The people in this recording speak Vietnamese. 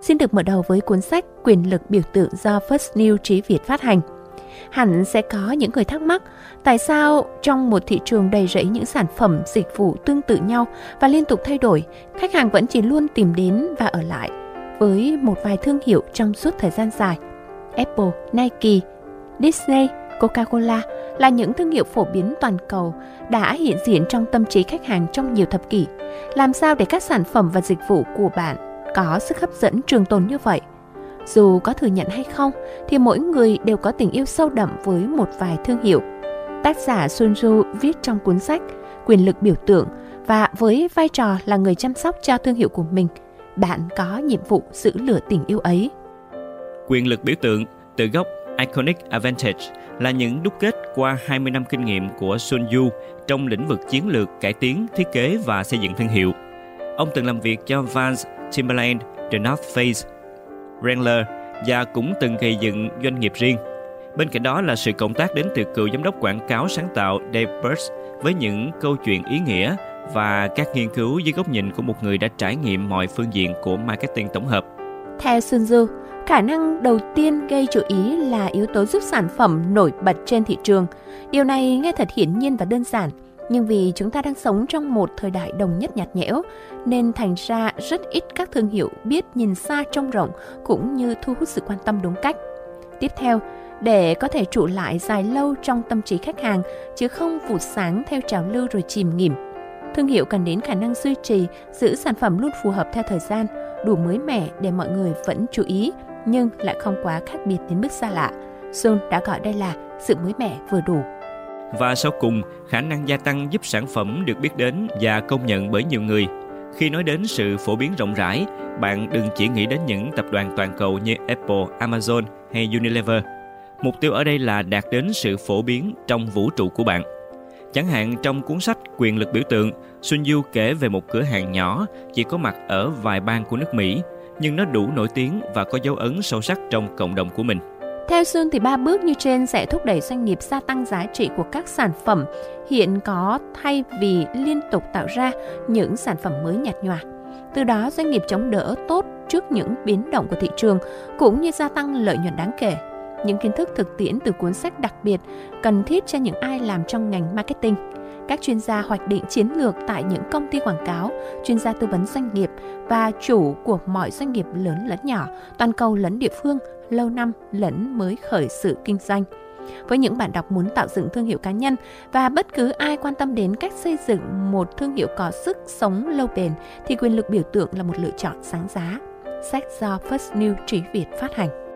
Xin được mở đầu với cuốn sách Quyền lực biểu tượng do First New Trí Việt phát hành. Hẳn sẽ có những người thắc mắc tại sao trong một thị trường đầy rẫy những sản phẩm, dịch vụ tương tự nhau và liên tục thay đổi, khách hàng vẫn chỉ luôn tìm đến và ở lại với một vài thương hiệu trong suốt thời gian dài. Apple, Nike, Disney, Coca-Cola là những thương hiệu phổ biến toàn cầu đã hiện diện trong tâm trí khách hàng trong nhiều thập kỷ. Làm sao để các sản phẩm và dịch vụ của bạn có sức hấp dẫn trường tồn như vậy? Dù có thừa nhận hay không, thì mỗi người đều có tình yêu sâu đậm với một vài thương hiệu. Tác giả Sun Tzu viết trong cuốn sách Quyền lực biểu tượng và với vai trò là người chăm sóc cho thương hiệu của mình, bạn có nhiệm vụ giữ lửa tình yêu ấy. Quyền lực biểu tượng từ gốc Iconic Advantage là những đúc kết qua 20 năm kinh nghiệm của Sun Yu trong lĩnh vực chiến lược, cải tiến, thiết kế và xây dựng thương hiệu. Ông từng làm việc cho Vans, Timberland, The North Face, Wrangler và cũng từng gây dựng doanh nghiệp riêng. Bên cạnh đó là sự cộng tác đến từ cựu giám đốc quảng cáo sáng tạo Dave Burst với những câu chuyện ý nghĩa và các nghiên cứu dưới góc nhìn của một người đã trải nghiệm mọi phương diện của marketing tổng hợp. Theo Sun Tzu, khả năng đầu tiên gây chú ý là yếu tố giúp sản phẩm nổi bật trên thị trường. Điều này nghe thật hiển nhiên và đơn giản, nhưng vì chúng ta đang sống trong một thời đại đồng nhất nhạt nhẽo, nên thành ra rất ít các thương hiệu biết nhìn xa trông rộng cũng như thu hút sự quan tâm đúng cách. Tiếp theo, để có thể trụ lại dài lâu trong tâm trí khách hàng chứ không vụt sáng theo trào lưu rồi chìm nghỉm. Thương hiệu cần đến khả năng duy trì, giữ sản phẩm luôn phù hợp theo thời gian, đủ mới mẻ để mọi người vẫn chú ý, nhưng lại không quá khác biệt đến mức xa lạ. John đã gọi đây là sự mới mẻ vừa đủ. Và sau cùng, khả năng gia tăng giúp sản phẩm được biết đến và công nhận bởi nhiều người. Khi nói đến sự phổ biến rộng rãi, bạn đừng chỉ nghĩ đến những tập đoàn toàn cầu như Apple, Amazon hay Unilever. Mục tiêu ở đây là đạt đến sự phổ biến trong vũ trụ của bạn. Chẳng hạn trong cuốn sách Quyền lực biểu tượng, Sun Yu kể về một cửa hàng nhỏ chỉ có mặt ở vài bang của nước Mỹ, nhưng nó đủ nổi tiếng và có dấu ấn sâu sắc trong cộng đồng của mình. Theo Sun thì ba bước như trên sẽ thúc đẩy doanh nghiệp gia tăng giá trị của các sản phẩm hiện có thay vì liên tục tạo ra những sản phẩm mới nhạt nhòa. Từ đó, doanh nghiệp chống đỡ tốt trước những biến động của thị trường cũng như gia tăng lợi nhuận đáng kể. Những kiến thức thực tiễn từ cuốn sách đặc biệt cần thiết cho những ai làm trong ngành marketing các chuyên gia hoạch định chiến lược tại những công ty quảng cáo, chuyên gia tư vấn doanh nghiệp và chủ của mọi doanh nghiệp lớn lẫn nhỏ, toàn cầu lẫn địa phương, lâu năm lẫn mới khởi sự kinh doanh. Với những bạn đọc muốn tạo dựng thương hiệu cá nhân và bất cứ ai quan tâm đến cách xây dựng một thương hiệu có sức sống lâu bền thì quyền lực biểu tượng là một lựa chọn sáng giá. Sách do First New Trí Việt phát hành.